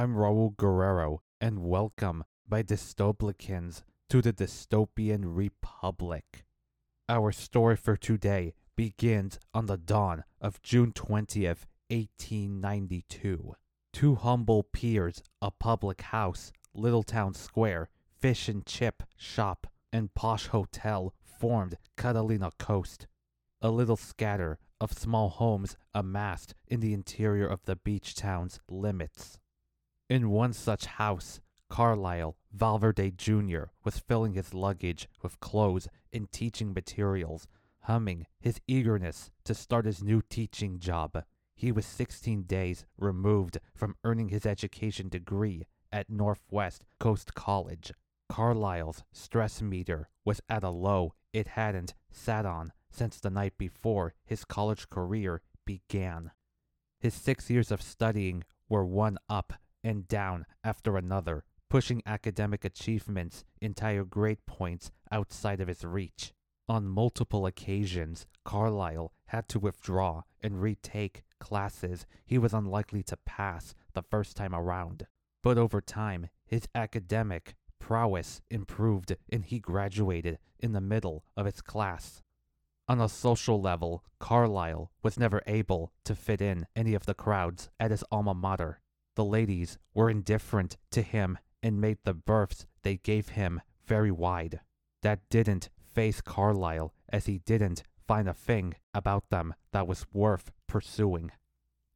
I'm Raul Guerrero, and welcome, my dystoplicans, to the Dystopian Republic. Our story for today begins on the dawn of June 20th, 1892. Two humble peers, a public house, Littletown Square, fish and chip shop, and posh hotel formed Catalina Coast. A little scatter of small homes amassed in the interior of the beach town's limits. In one such house, Carlyle Valverde Jr. was filling his luggage with clothes and teaching materials, humming his eagerness to start his new teaching job. He was 16 days removed from earning his education degree at Northwest Coast College. Carlyle's stress meter was at a low it hadn't sat on since the night before his college career began. His six years of studying were one up and down after another, pushing academic achievements entire grade points outside of his reach. On multiple occasions, Carlyle had to withdraw and retake classes he was unlikely to pass the first time around. But over time, his academic prowess improved and he graduated in the middle of his class. On a social level, Carlyle was never able to fit in any of the crowds at his alma mater. The ladies were indifferent to him and made the berths they gave him very wide. That didn't faze Carlyle as he didn't find a thing about them that was worth pursuing.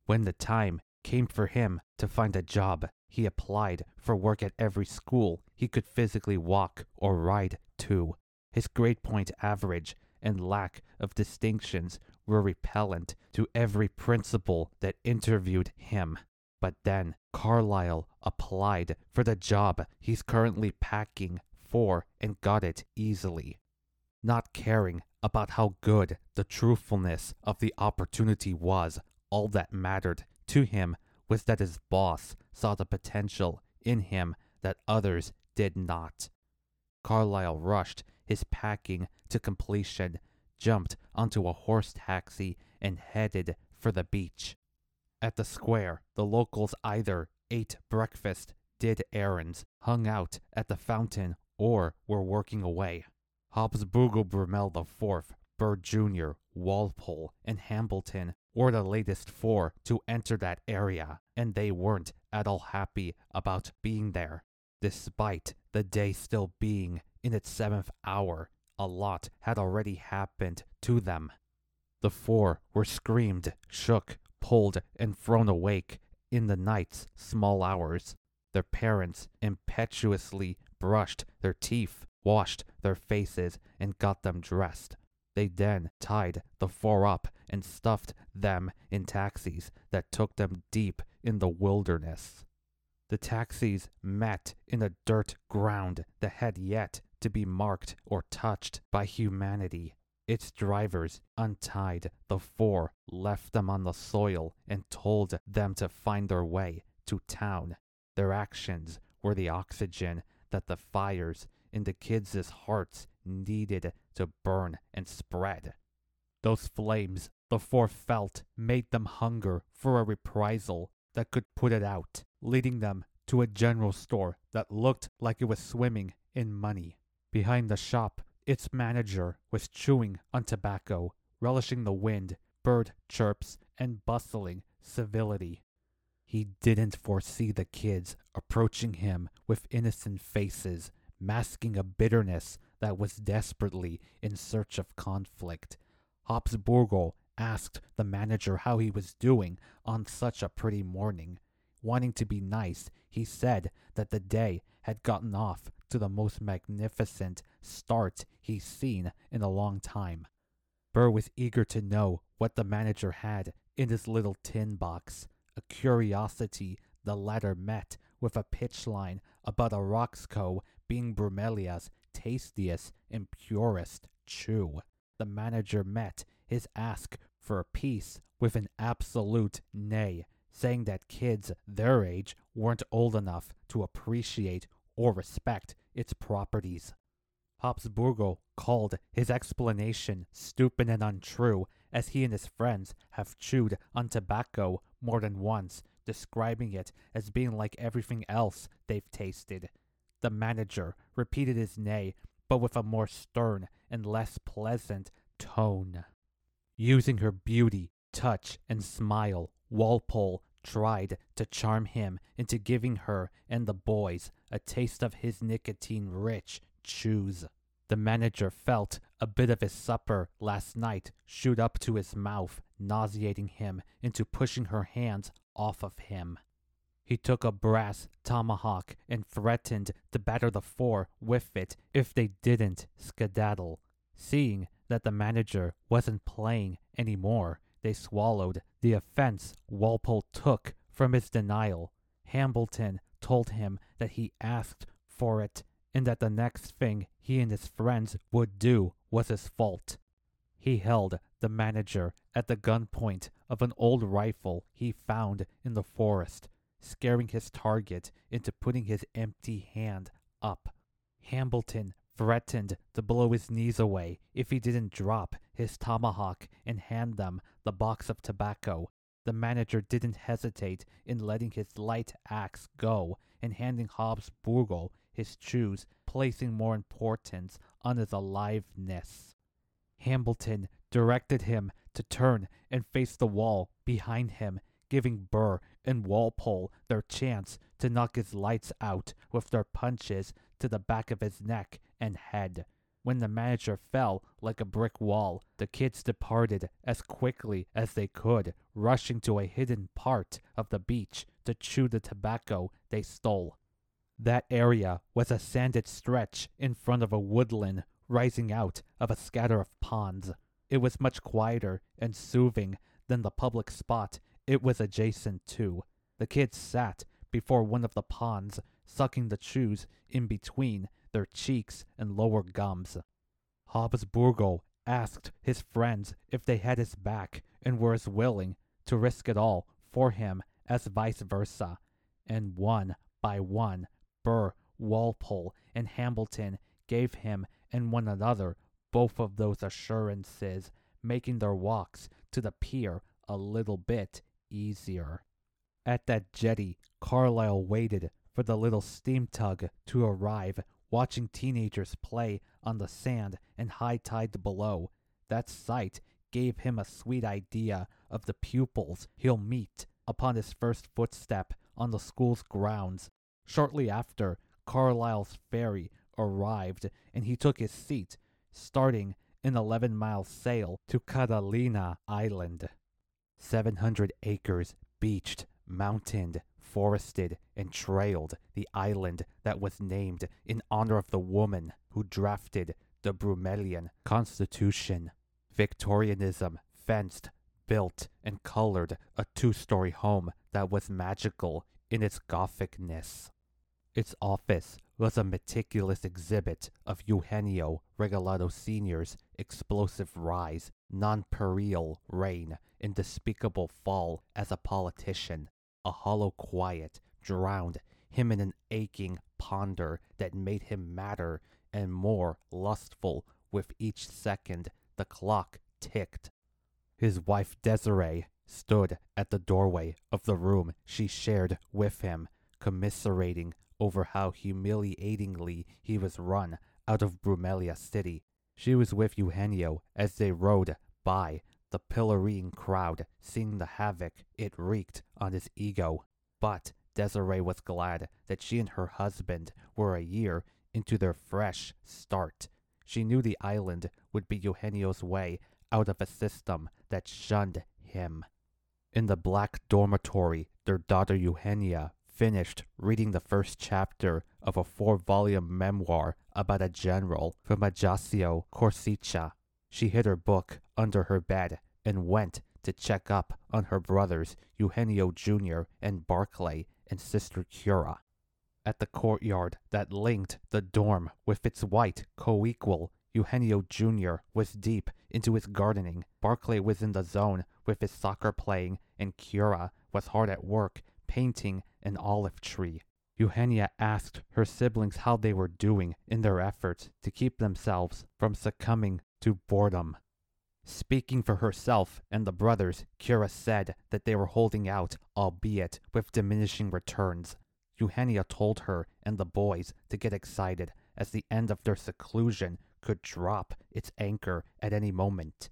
When the time came for him to find a job, he applied for work at every school he could physically walk or ride to. His grade point average and lack of distinctions were repellent to every principal that interviewed him. But then Carlyle applied for the job he's currently packing for and got it easily. Not caring about how good the truthfulness of the opportunity was, all that mattered to him was that his boss saw the potential in him that others did not. Carlyle rushed his packing to completion, jumped onto a horse taxi, and headed for the beach. At the square, the locals either ate breakfast, did errands, hung out at the fountain, or were working away. Habsburgo Brummel IV, Burr Jr., Walpole, and Hambleton were the latest four to enter that area, and they weren't at all happy about being there. Despite the day still being in its seventh hour, a lot had already happened to them. The four were screamed, shook, pulled, and thrown awake in the night's small hours. Their parents impetuously brushed their teeth, washed their faces, and got them dressed. They then tied the four up and stuffed them in taxis that took them deep in the wilderness. The taxis met in a dirt ground that had yet to be marked or touched by humanity. Its drivers untied the four, left them on the soil, and told them to find their way to town. Their actions were the oxygen that the fires in the kids' hearts needed to burn and spread. Those flames the four felt made them hunger for a reprisal that could put it out, leading them to a general store that looked like it was swimming in money. Behind the shop, its manager was chewing on tobacco, relishing the wind, bird chirps, and bustling civility. He didn't foresee the kids approaching him with innocent faces, masking a bitterness that was desperately in search of conflict. Habsburgo asked the manager how he was doing on such a pretty morning. Wanting to be nice, he said that the day had gotten off to the most magnificent start he's seen in a long time. Burr was eager to know what the manager had in his little tin box, a curiosity the latter met with a pitch line about a Roxco being Brummelia's tastiest and purest chew. The manager met his ask for a piece with an absolute nay, saying that kids their age weren't old enough to appreciate or respect its properties. Habsburgo called his explanation stupid and untrue, as he and his friends have chewed on tobacco more than once describing it as being like everything else they've tasted. The manager repeated his nay, but with a more stern and less pleasant tone. Using her beauty, touch, and smile, Walpole tried to charm him into giving her and the boys a taste of his nicotine rich chews. The manager felt a bit of his supper last night shoot up to his mouth, nauseating him into pushing her hands off of him. He took a brass tomahawk and threatened to batter the four with it if they didn't skedaddle. Seeing that the manager wasn't playing any more, they swallowed the offense Walpole took from his denial. Hambleton told him that he asked for it and that the next thing he and his friends would do was his fault. He held the manager at the gunpoint of an old rifle he found in the forest, scaring his target into putting his empty hand up. Hambleton threatened to blow his knees away if he didn't drop his tomahawk and hand them the box of tobacco. The manager didn't hesitate in letting his light axe go and handing Hobbs Burgo his shoes, placing more importance on his aliveness. Hambleton directed him to turn and face the wall behind him, giving Burr and Walpole their chance to knock his lights out with their punches to the back of his neck and head. When the manager fell like a brick wall, the kids departed as quickly as they could, rushing to a hidden part of the beach to chew the tobacco they stole. That area was a sanded stretch in front of a woodland rising out of a scatter of ponds. It was much quieter and soothing than the public spot it was adjacent to. The kids sat before one of the ponds, sucking the chews in between their cheeks and lower gums. Habsburgo asked his friends if they had his back and were as willing to risk it all for him as vice versa, and one by one, Burr, Walpole, and Hambleton gave him and one another both of those assurances, making their walks to the pier a little bit easier. At that jetty, Carlyle waited for the little steam tug to arrive watching teenagers play on the sand and high tide below. That sight gave him a sweet idea of the pupils he'll meet upon his first footstep on the school's grounds. Shortly after, Carlyle's ferry arrived and he took his seat, starting an 11 mile sail to Catalina Island. 700 acres beached, mountained, forested and trailed the island that was named in honor of the woman who drafted the Brumelian Constitution. Victorianism fenced, built, and colored a two story home that was magical in its Gothicness. Its office was a meticulous exhibit of Eugenio Regalado Sr.'s explosive rise, nonpareil reign, and despicable fall as a politician. A hollow quiet drowned him in an aching ponder that made him madder and more lustful with each second the clock ticked. His wife Desiree stood at the doorway of the room she shared with him, commiserating over how humiliatingly he was run out of Brumelia City. She was with Eugenio as they rode by the pillorying crowd seeing the havoc it wreaked on his ego. But Desiree was glad that she and her husband were a year into their fresh start. She knew the island would be Eugenio's way out of a system that shunned him. In the black dormitory, their daughter Eugenia finished reading the first chapter of a four volume memoir about a general from Ajaccio, Corsica. She hid her book under her bed and went to check up on her brothers Eugenio Jr. and Barclay and sister Cura. At the courtyard that linked the dorm with its white co-equal, Eugenio Jr. was deep into his gardening. Barclay was in the zone with his soccer playing, and Cura was hard at work painting an olive tree. Eugenia asked her siblings how they were doing in their efforts to keep themselves from succumbing to boredom. Speaking for herself and the brothers, Kira said that they were holding out, albeit with diminishing returns. Eugenia told her and the boys to get excited, as the end of their seclusion could drop its anchor at any moment.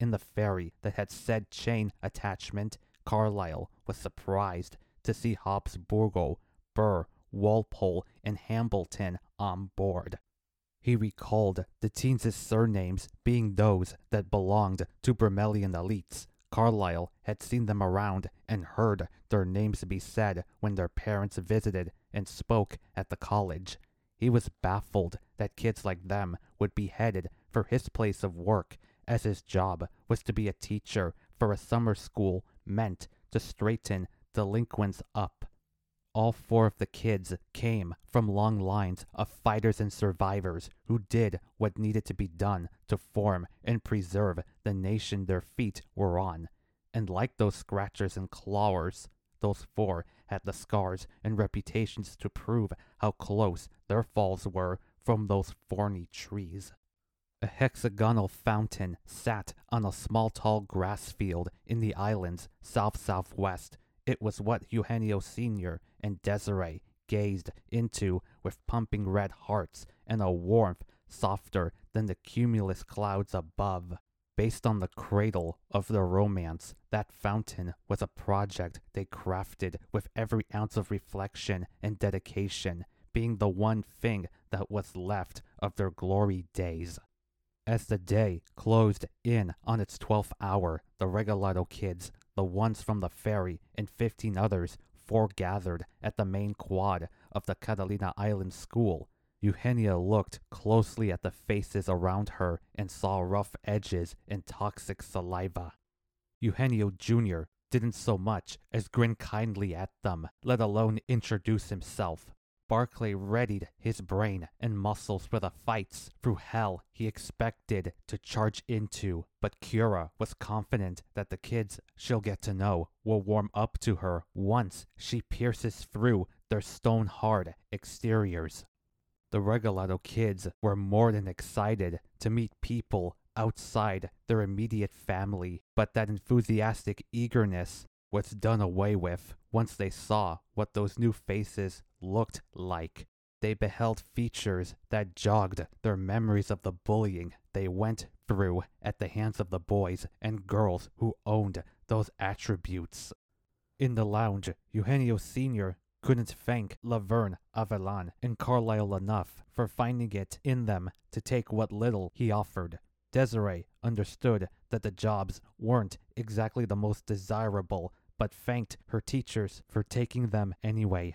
In the ferry that had said chain attachment, Carlyle was surprised to see Habsburgo, Burr, Walpole, and Hambleton on board. He recalled the teens' surnames being those that belonged to Bromelian elites. Carlyle had seen them around and heard their names be said when their parents visited and spoke at the college. He was baffled that kids like them would be headed for his place of work, as his job was to be a teacher for a summer school meant to straighten delinquents up. All four of the kids came from long lines of fighters and survivors who did what needed to be done to form and preserve the nation their feet were on. And like those scratchers and clawers, those four had the scars and reputations to prove how close their falls were from those thorny trees. A hexagonal fountain sat on a small tall grass field in the island's south southwest it was what Eugenio Sr. and Desiree gazed into with pumping red hearts and a warmth softer than the cumulus clouds above. Based on the cradle of their romance, that fountain was a project they crafted with every ounce of reflection and dedication, being the one thing that was left of their glory days. As the day closed in on its twelfth hour, the Regalado kids the ones from the ferry, and fifteen others foregathered at the main quad of the Catalina Island School. Eugenia looked closely at the faces around her and saw rough edges and toxic saliva. Eugenio Jr. didn't so much as grin kindly at them, let alone introduce himself. Barclay readied his brain and muscles for the fights through hell he expected to charge into, but Kira was confident that the kids she'll get to know will warm up to her once she pierces through their stone hard exteriors. The Regalado kids were more than excited to meet people outside their immediate family, but that enthusiastic eagerness was done away with once they saw what those new faces looked like. They beheld features that jogged their memories of the bullying they went through at the hands of the boys and girls who owned those attributes. In the lounge, Eugenio Sr. couldn't thank Laverne, Avellan, and Carlyle enough for finding it in them to take what little he offered. Desiree understood that the jobs weren't exactly the most desirable, but thanked her teachers for taking them anyway.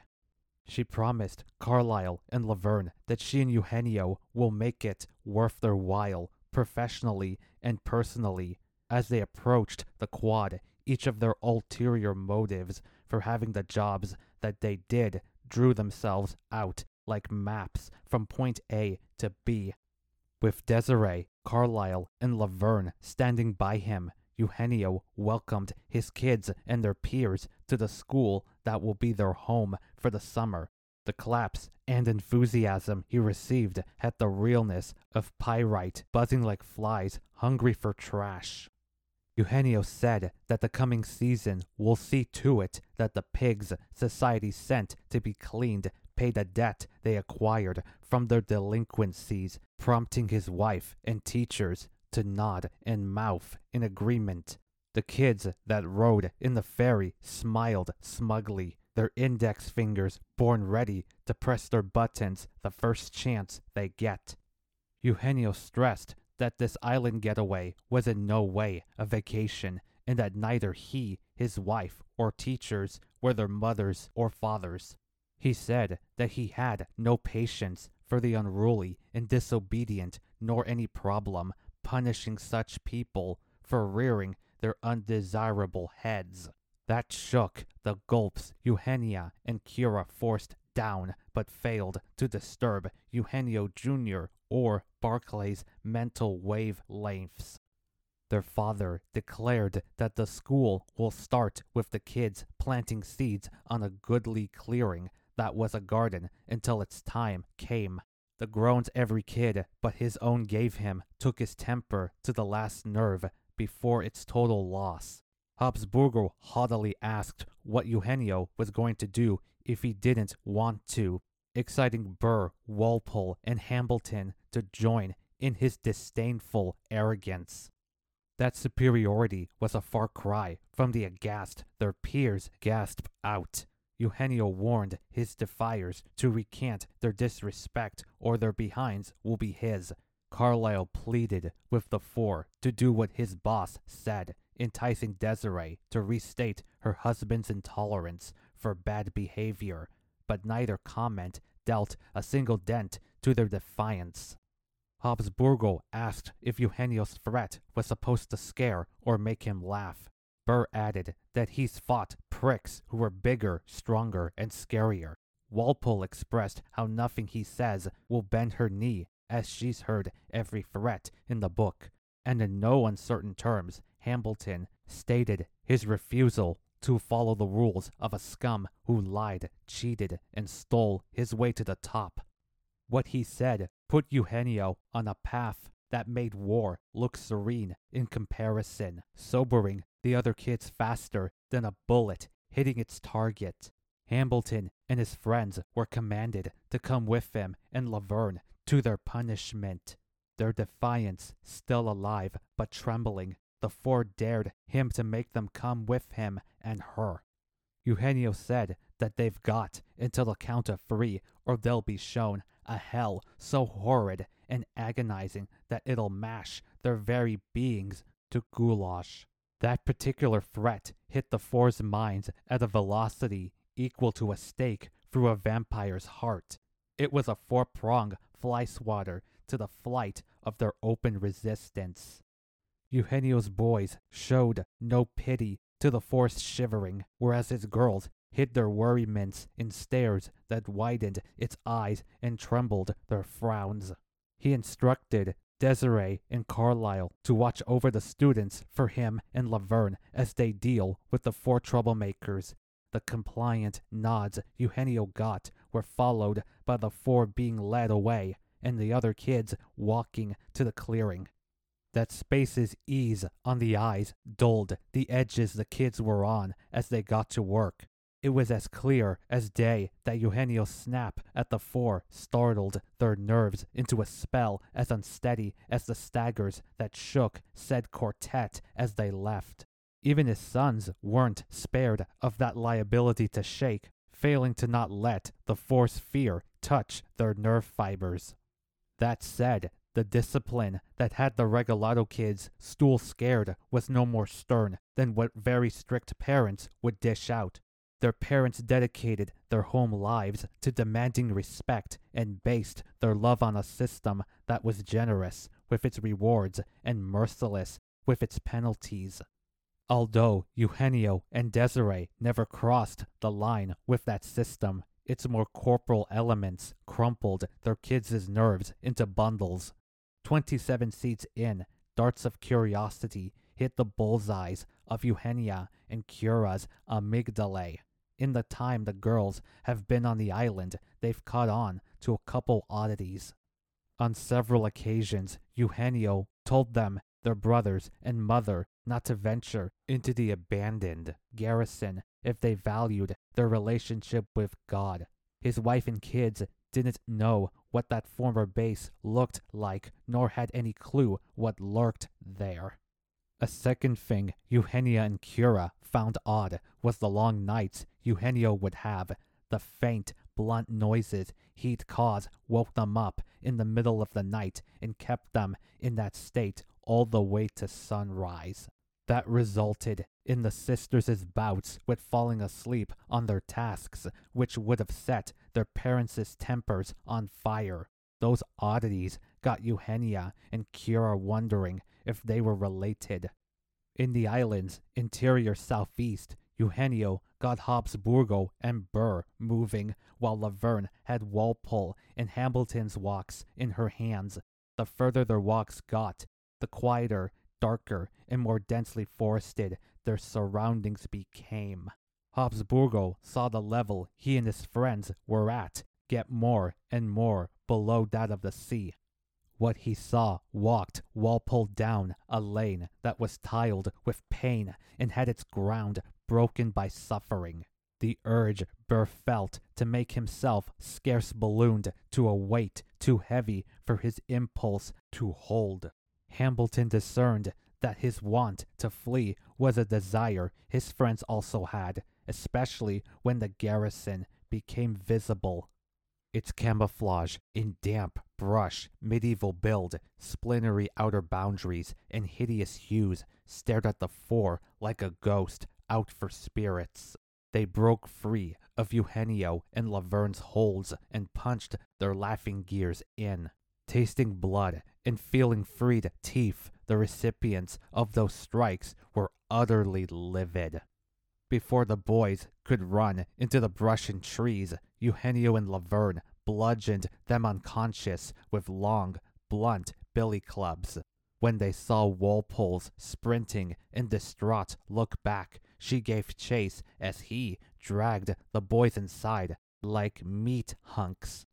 She promised Carlyle and Laverne that she and Eugenio will make it worth their while, professionally and personally. As they approached the quad, each of their ulterior motives for having the jobs that they did drew themselves out like maps from point A to B. With Desiree, Carlyle, and Laverne standing by him, Eugenio welcomed his kids and their peers to the school that will be their home for the summer. The claps and enthusiasm he received had the realness of pyrite buzzing like flies hungry for trash. Eugenio said that the coming season will see to it that the pigs society sent to be cleaned pay the debt they acquired from their delinquencies, prompting his wife and teachers to nod and mouth in agreement. The kids that rode in the ferry smiled smugly, their index fingers born ready to press their buttons the first chance they get. Eugenio stressed that this island getaway was in no way a vacation and that neither he, his wife, or teachers were their mothers or fathers. He said that he had no patience for the unruly and disobedient, nor any problem punishing such people for rearing their undesirable heads. That shook the gulps Eugenia and Kira forced down but failed to disturb Eugenio Jr. or Barclay's mental wavelengths. Their father declared that the school will start with the kids planting seeds on a goodly clearing that was a garden until its time came. The groans every kid but his own gave him took his temper to the last nerve before its total loss. Habsburgo haughtily asked what Eugenio was going to do if he didn't want to, exciting Burr, Walpole, and Hambleton to join in his disdainful arrogance. That superiority was a far cry from the aghast their peers gasped out. Eugenio warned his defiers to recant their disrespect or their behinds will be his. Carlyle pleaded with the four to do what his boss said, enticing Desiree to restate her husband's intolerance for bad behavior, but neither comment dealt a single dent to their defiance. Habsburgo asked if Eugenio's threat was supposed to scare or make him laugh. Burr added that he's fought pricks who were bigger, stronger, and scarier. Walpole expressed how nothing he says will bend her knee, as she's heard every threat in the book. And in no uncertain terms, Hambleton stated his refusal to follow the rules of a scum who lied, cheated, and stole his way to the top. What he said put Eugenio on a path that made war look serene in comparison, sobering the other kids faster than a bullet hitting its target. Hambleton and his friends were commanded to come with him and Laverne to their punishment. Their defiance still alive but trembling, the four dared him to make them come with him and her. Eugenio said that they've got until the count of three or they'll be shown a hell so horrid and agonizing that it'll mash their very beings to goulash. That particular threat hit the four's minds at a velocity equal to a stake through a vampire's heart. It was a four pronged fly swatter to the flight of their open resistance. Eugenio's boys showed no pity to the forced shivering, whereas his girls hid their worriments in stares that widened its eyes and trembled their frowns. He instructed Desiree and Carlyle to watch over the students for him and Laverne as they deal with the four troublemakers. The compliant nods Eugenio got were followed by the four being led away and the other kids walking to the clearing. That space's ease on the eyes dulled the edges the kids were on as they got to work. It was as clear as day that Eugenio's snap at the four startled their nerves into a spell as unsteady as the staggers that shook said quartet as they left. Even his sons weren't spared of that liability to shake, failing to not let the force fear touch their nerve fibers. That said, the discipline that had the Regalado kids stool scared was no more stern than what very strict parents would dish out. Their parents dedicated their home lives to demanding respect and based their love on a system that was generous with its rewards and merciless with its penalties. Although Eugenio and Desiree never crossed the line with that system, its more corporal elements crumpled their kids' nerves into bundles. Twenty seven seats in, darts of curiosity hit the bullseyes of Eugenia and Cura's amygdalae. In the time the girls have been on the island, they've caught on to a couple oddities. On several occasions, Eugenio told them, their brothers and mother, not to venture into the abandoned garrison if they valued their relationship with God. His wife and kids didn't know what that former base looked like, nor had any clue what lurked there. A second thing Eugenia and Cura found odd was the long nights Eugenio would have. The faint, blunt noises he'd cause woke them up in the middle of the night and kept them in that state all the way to sunrise. That resulted in the sisters' bouts with falling asleep on their tasks, which would have set their parents' tempers on fire. Those oddities got Eugenia and Kira wondering if they were related. In the island's interior southeast, Eugenio got Habsburgo and Burr moving, while Laverne had Walpole and Hambleton's walks in her hands. The further their walks got, the quieter, darker, and more densely forested their surroundings became. Habsburgo saw the level he and his friends were at get more and more below that of the sea. what he saw walked Walpole down a lane that was tiled with pain and had its ground broken by suffering. The urge Burr felt to make himself scarce ballooned to a weight too heavy for his impulse to hold. Hambleton discerned that his want to flee was a desire his friends also had, especially when the garrison became visible. Its camouflage in damp brush, medieval build, splintery outer boundaries, and hideous hues stared at the four like a ghost out for spirits. They broke free of Eugenio and Laverne's holds and punched their laughing gears in. Tasting blood and feeling freed teeth, the recipients of those strikes were utterly livid. Before the boys could run into the brush and trees, Eugenio and Laverne bludgeoned them unconscious with long, blunt billy clubs. When they saw Walpole's sprinting and distraught look back, she gave chase as he dragged the boys inside like meat hunks.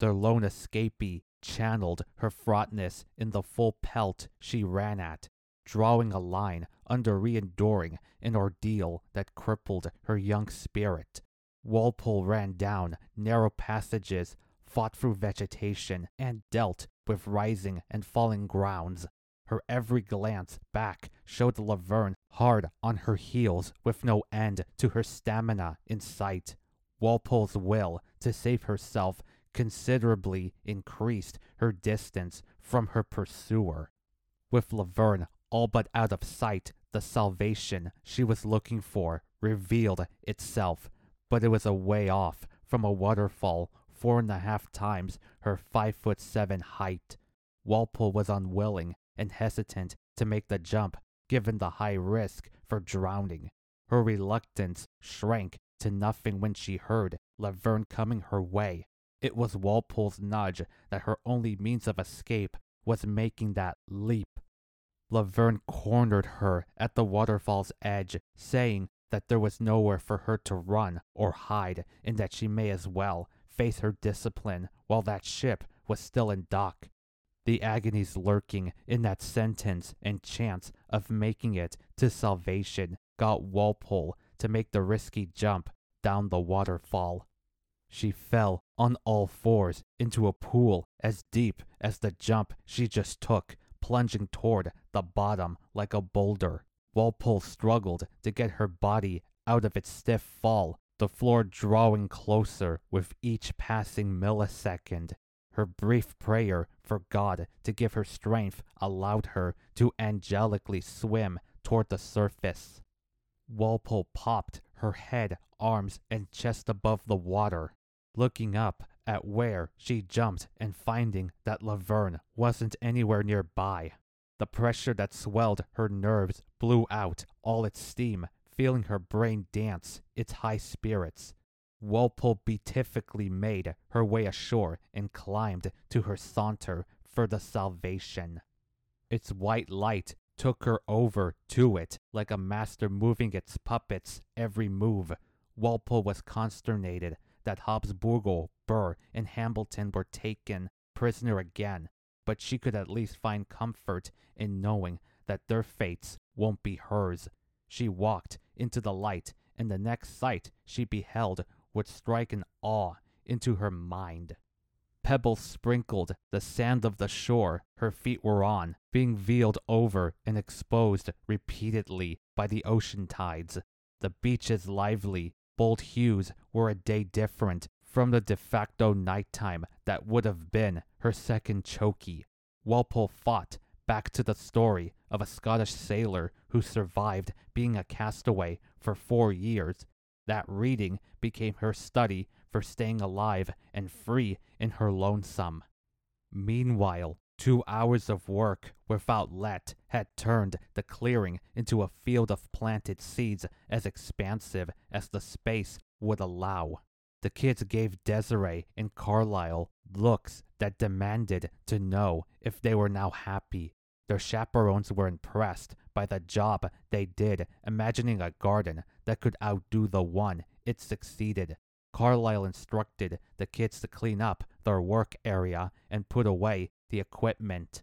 Their lone escapee channeled her fraughtness in the full pelt she ran at, drawing a line under re-enduring an ordeal that crippled her young spirit. Walpole ran down narrow passages, fought through vegetation, and dealt with rising and falling grounds. Her every glance back showed Laverne hard on her heels with no end to her stamina in sight. Walpole's will to save herself considerably increased her distance from her pursuer. With Laverne all but out of sight, the salvation she was looking for revealed itself, but it was a way off from a waterfall four and a half times her five foot seven height. Walpole was unwilling and hesitant to make the jump given the high risk for drowning. Her reluctance shrank to nothing when she heard Laverne coming her way. It was Walpole's nudge that her only means of escape was making that leap. Laverne cornered her at the waterfall's edge, saying that there was nowhere for her to run or hide, and that she may as well face her discipline while that ship was still in dock. The agonies lurking in that sentence and chance of making it to salvation got Walpole to make the risky jump down the waterfall. She fell on all fours into a pool as deep as the jump she just took, plunging toward the bottom like a boulder. Walpole struggled to get her body out of its stiff fall, the floor drawing closer with each passing millisecond. Her brief prayer for God to give her strength allowed her to angelically swim toward the surface. Walpole popped her head, arms, and chest above the water, looking up at where she jumped and finding that Laverne wasn't anywhere nearby. The pressure that swelled her nerves blew out all its steam, feeling her brain dance its high spirits. Walpole beatifically made her way ashore and climbed to her saunter for the salvation. Its white light took her over to it like a master moving its puppets every move. Walpole was consternated that Habsburgo, Burr, and Hambleton were taken prisoner again, but she could at least find comfort in knowing that their fates won't be hers. She walked into the light, and the next sight she beheld would strike an awe into her mind. Pebbles sprinkled the sand of the shore her feet were on, being veiled over and exposed repeatedly by the ocean tides. The beach's lively, bold hues were a day different from the de facto nighttime that would have been her second choky. Walpole fought back to the story of a Scottish sailor who survived being a castaway for four years that reading became her study for staying alive and free in her lonesome. Meanwhile, two hours of work without let had turned the clearing into a field of planted seeds as expansive as the space would allow. The kids gave Desiree and Carlyle looks that demanded to know if they were now happy. Their chaperones were impressed by the job they did imagining a garden that could outdo the one it succeeded. Carlyle instructed the kids to clean up their work area and put away the equipment.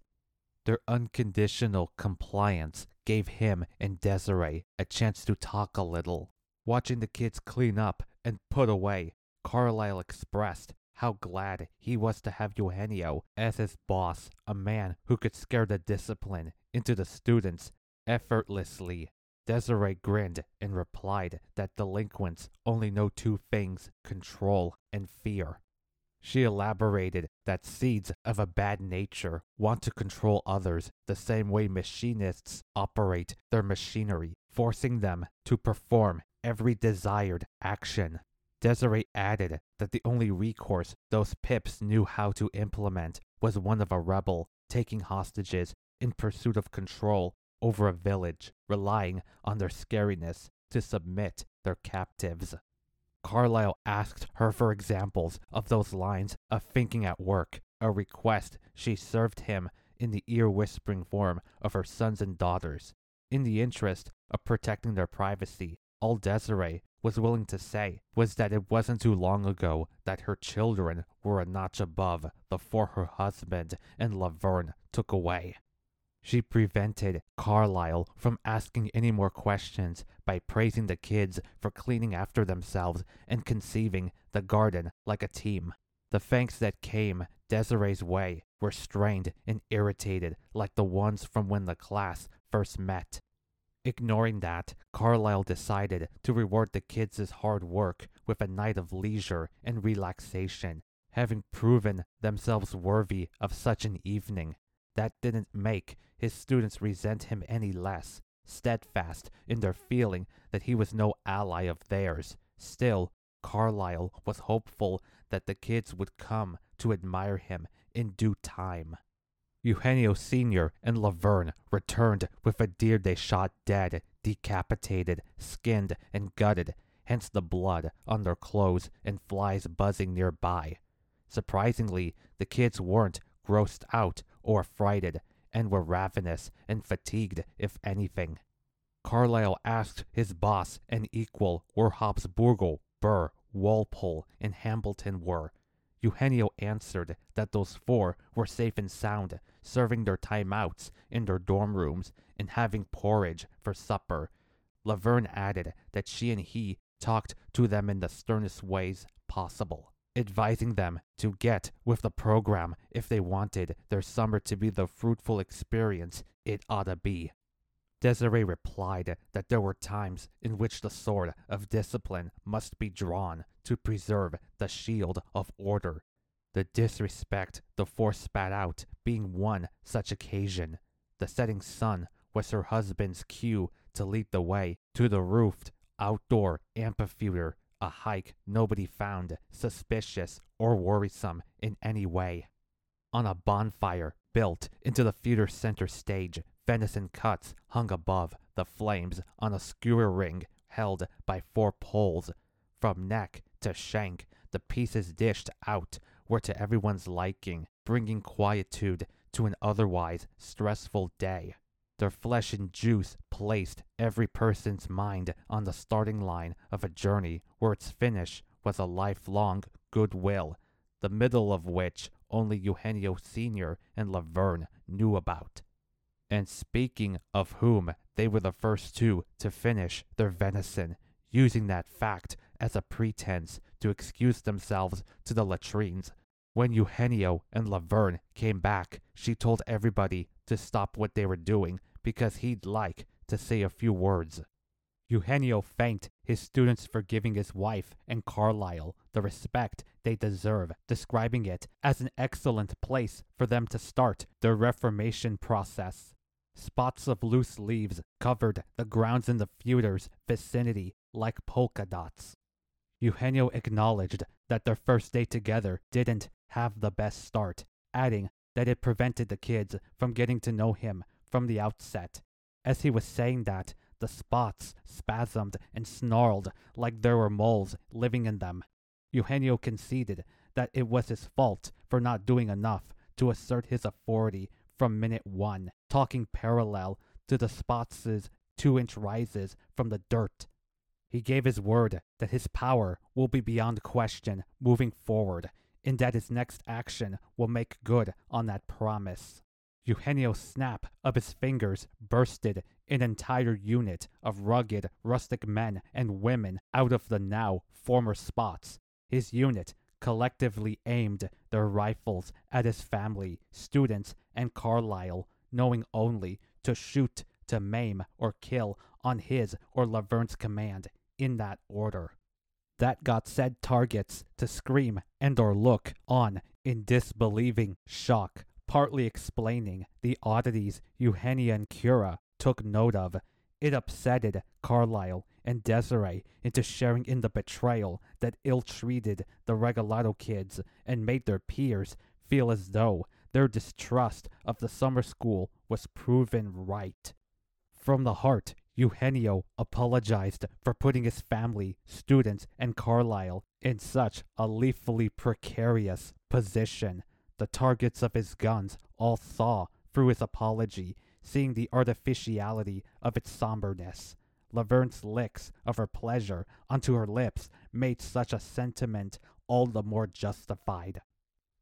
Their unconditional compliance gave him and Desiree a chance to talk a little. Watching the kids clean up and put away, Carlyle expressed how glad he was to have Eugenio as his boss, a man who could scare the discipline into the students effortlessly. Desiree grinned and replied that delinquents only know two things control and fear. She elaborated that seeds of a bad nature want to control others the same way machinists operate their machinery, forcing them to perform every desired action. Desiree added that the only recourse those pips knew how to implement was one of a rebel taking hostages in pursuit of control over a village, relying on their scariness to submit their captives. Carlyle asked her for examples of those lines of thinking at work, a request she served him in the ear whispering form of her sons and daughters. In the interest of protecting their privacy, all Desiree was willing to say was that it wasn't too long ago that her children were a notch above the four her husband and Laverne took away. She prevented Carlyle from asking any more questions by praising the kids for cleaning after themselves and conceiving the garden like a team. The thanks that came Desiree's way were strained and irritated like the ones from when the class first met. Ignoring that, Carlyle decided to reward the kids' hard work with a night of leisure and relaxation, having proven themselves worthy of such an evening. That didn't make his students resent him any less, steadfast in their feeling that he was no ally of theirs. Still, Carlyle was hopeful that the kids would come to admire him in due time. Eugenio Sr. and Laverne returned with a deer they shot dead, decapitated, skinned, and gutted, hence the blood on their clothes and flies buzzing nearby. Surprisingly, the kids weren't grossed out or frighted, and were ravenous and fatigued, if anything. Carlyle asked his boss and equal where Habsburgo, Burr, Walpole, and Hambleton were. Eugenio answered that those four were safe and sound, serving their timeouts in their dorm rooms and having porridge for supper. Laverne added that she and he talked to them in the sternest ways possible advising them to get with the program if they wanted their summer to be the fruitful experience it ought to be. Desiree replied that there were times in which the sword of discipline must be drawn to preserve the shield of order, the disrespect the four spat out being one such occasion. The setting sun was her husband's cue to lead the way to the roofed outdoor amphitheater a hike nobody found suspicious or worrisome in any way. On a bonfire built into the theater center stage, venison cuts hung above the flames on a skewer ring held by four poles. From neck to shank, the pieces dished out were to everyone's liking, bringing quietude to an otherwise stressful day their flesh and juice placed every person's mind on the starting line of a journey where its finish was a lifelong goodwill, the middle of which only Eugenio Sr. and Laverne knew about. And speaking of whom, they were the first two to finish their venison, using that fact as a pretense to excuse themselves to the latrines. When Eugenio and Laverne came back, she told everybody to stop what they were doing because he'd like to say a few words. Eugenio thanked his students for giving his wife and Carlyle the respect they deserve, describing it as an excellent place for them to start their reformation process. Spots of loose leaves covered the grounds in the feuder's vicinity like polka dots. Eugenio acknowledged that their first day together didn't have the best start, adding that it prevented the kids from getting to know him from the outset. As he was saying that, the spots spasmed and snarled like there were moles living in them. Eugenio conceded that it was his fault for not doing enough to assert his authority from minute one, talking parallel to the spots' two inch rises from the dirt. He gave his word that his power will be beyond question moving forward in that his next action will make good on that promise. Eugenio's snap of his fingers bursted an entire unit of rugged, rustic men and women out of the now former spots. His unit collectively aimed their rifles at his family, students, and Carlyle, knowing only to shoot, to maim, or kill on his or Laverne's command, in that order. That got said targets to scream and or look on in disbelieving shock, partly explaining the oddities Eugenia and Cura took note of. It upsetted Carlyle and Desiree into sharing in the betrayal that ill treated the Regalado kids and made their peers feel as though their distrust of the summer school was proven right. From the heart, Eugenio apologized for putting his family, students, and Carlyle in such a lethally precarious position. The targets of his guns all saw through his apology, seeing the artificiality of its somberness. Laverne's licks of her pleasure onto her lips made such a sentiment all the more justified.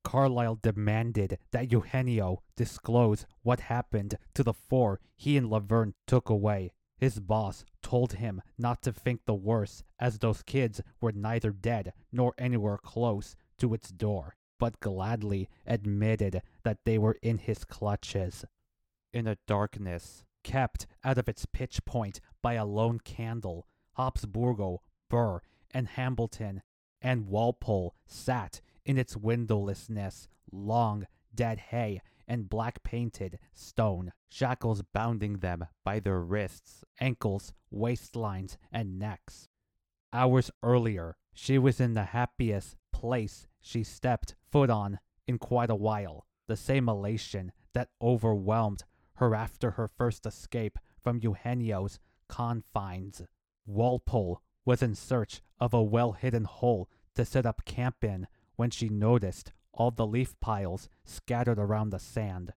Carlyle demanded that Eugenio disclose what happened to the four he and Laverne took away. His boss told him not to think the worse, as those kids were neither dead nor anywhere close to its door, but gladly admitted that they were in his clutches. In a darkness kept out of its pitch point by a lone candle, Habsburgo, Burr, and Hambleton and Walpole sat in its windowlessness, long, dead hay, and black painted stone, shackles bounding them by their wrists, ankles, waistlines, and necks. Hours earlier, she was in the happiest place she stepped foot on in quite a while, the same elation that overwhelmed her after her first escape from Eugenio's confines. Walpole was in search of a well hidden hole to set up camp in when she noticed all the leaf piles scattered around the sand.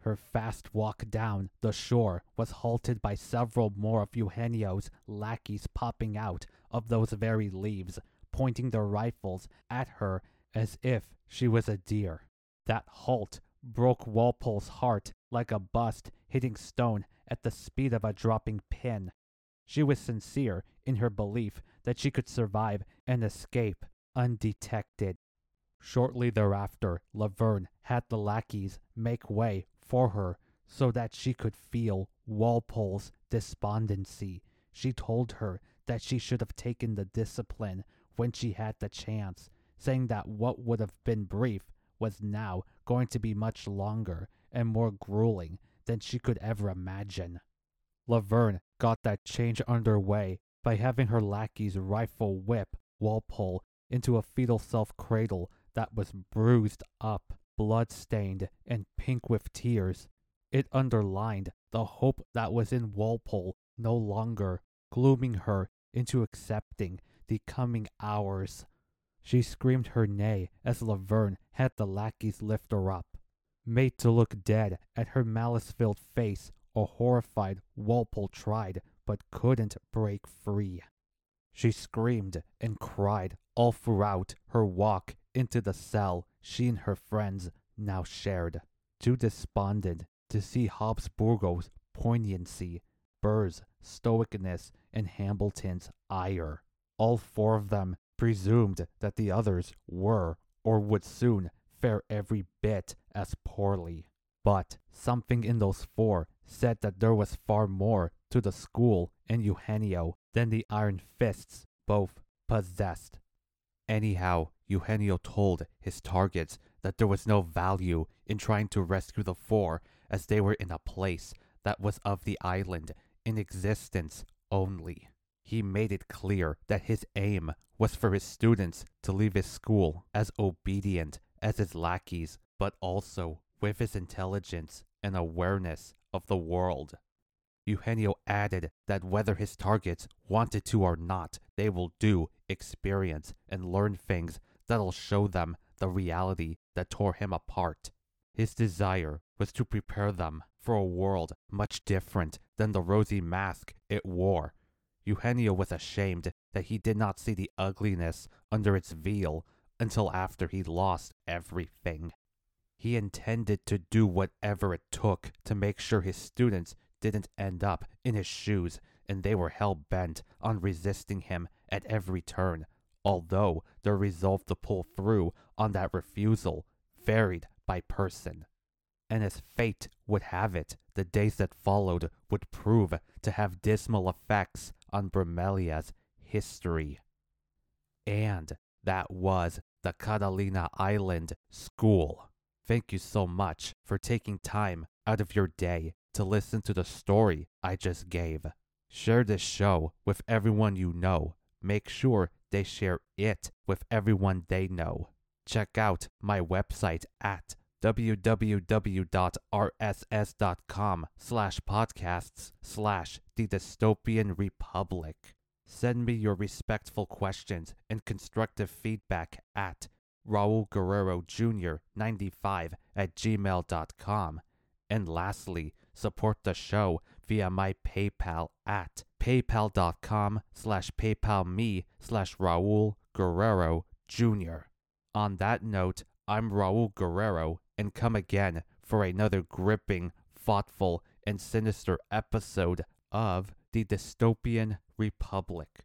Her fast walk down the shore was halted by several more of Eugenio's lackeys popping out of those very leaves, pointing their rifles at her as if she was a deer. That halt broke Walpole's heart like a bust hitting stone at the speed of a dropping pin. She was sincere in her belief that she could survive and escape undetected. Shortly thereafter, Laverne had the lackeys make way for her so that she could feel Walpole's despondency. She told her that she should have taken the discipline when she had the chance, saying that what would have been brief was now going to be much longer and more grueling than she could ever imagine. Laverne got that change underway by having her lackeys rifle whip Walpole into a fetal self cradle that was bruised up, blood stained, and pink with tears. It underlined the hope that was in Walpole no longer, glooming her into accepting the coming hours. She screamed her nay as Laverne had the lackeys lift her up. Made to look dead at her malice filled face, a horrified Walpole tried, but couldn't break free. She screamed and cried all throughout her walk into the cell she and her friends now shared. Too despondent to see Habsburgo's poignancy, Burr's stoicness, and Hambleton's ire. All four of them presumed that the others were or would soon fare every bit as poorly. But something in those four said that there was far more to the school and Eugenio than the iron fists both possessed. Anyhow, Eugenio told his targets that there was no value in trying to rescue the four as they were in a place that was of the island in existence only. He made it clear that his aim was for his students to leave his school as obedient as his lackeys, but also with his intelligence and awareness of the world. Eugenio added that whether his targets wanted to or not, they will do, experience, and learn things that'll show them the reality that tore him apart. His desire was to prepare them for a world much different than the rosy mask it wore. Eugenio was ashamed that he did not see the ugliness under its veil until after he lost everything. He intended to do whatever it took to make sure his students didn't end up in his shoes, and they were hell bent on resisting him at every turn, although their resolve to pull through on that refusal varied by person. And as fate would have it, the days that followed would prove to have dismal effects on Bromelia's history. And that was the Catalina Island School. Thank you so much for taking time out of your day to listen to the story I just gave. Share this show with everyone you know. Make sure they share it with everyone they know. Check out my website at www.rss.com slash podcasts slash the dystopian republic. Send me your respectful questions and constructive feedback at Raul Guerrero Jr. 95 at gmail.com. And lastly, support the show via my PayPal at paypal.com slash paypalme slash Raul Guerrero Jr. On that note, I'm Raul Guerrero and come again for another gripping, thoughtful, and sinister episode of The Dystopian Republic.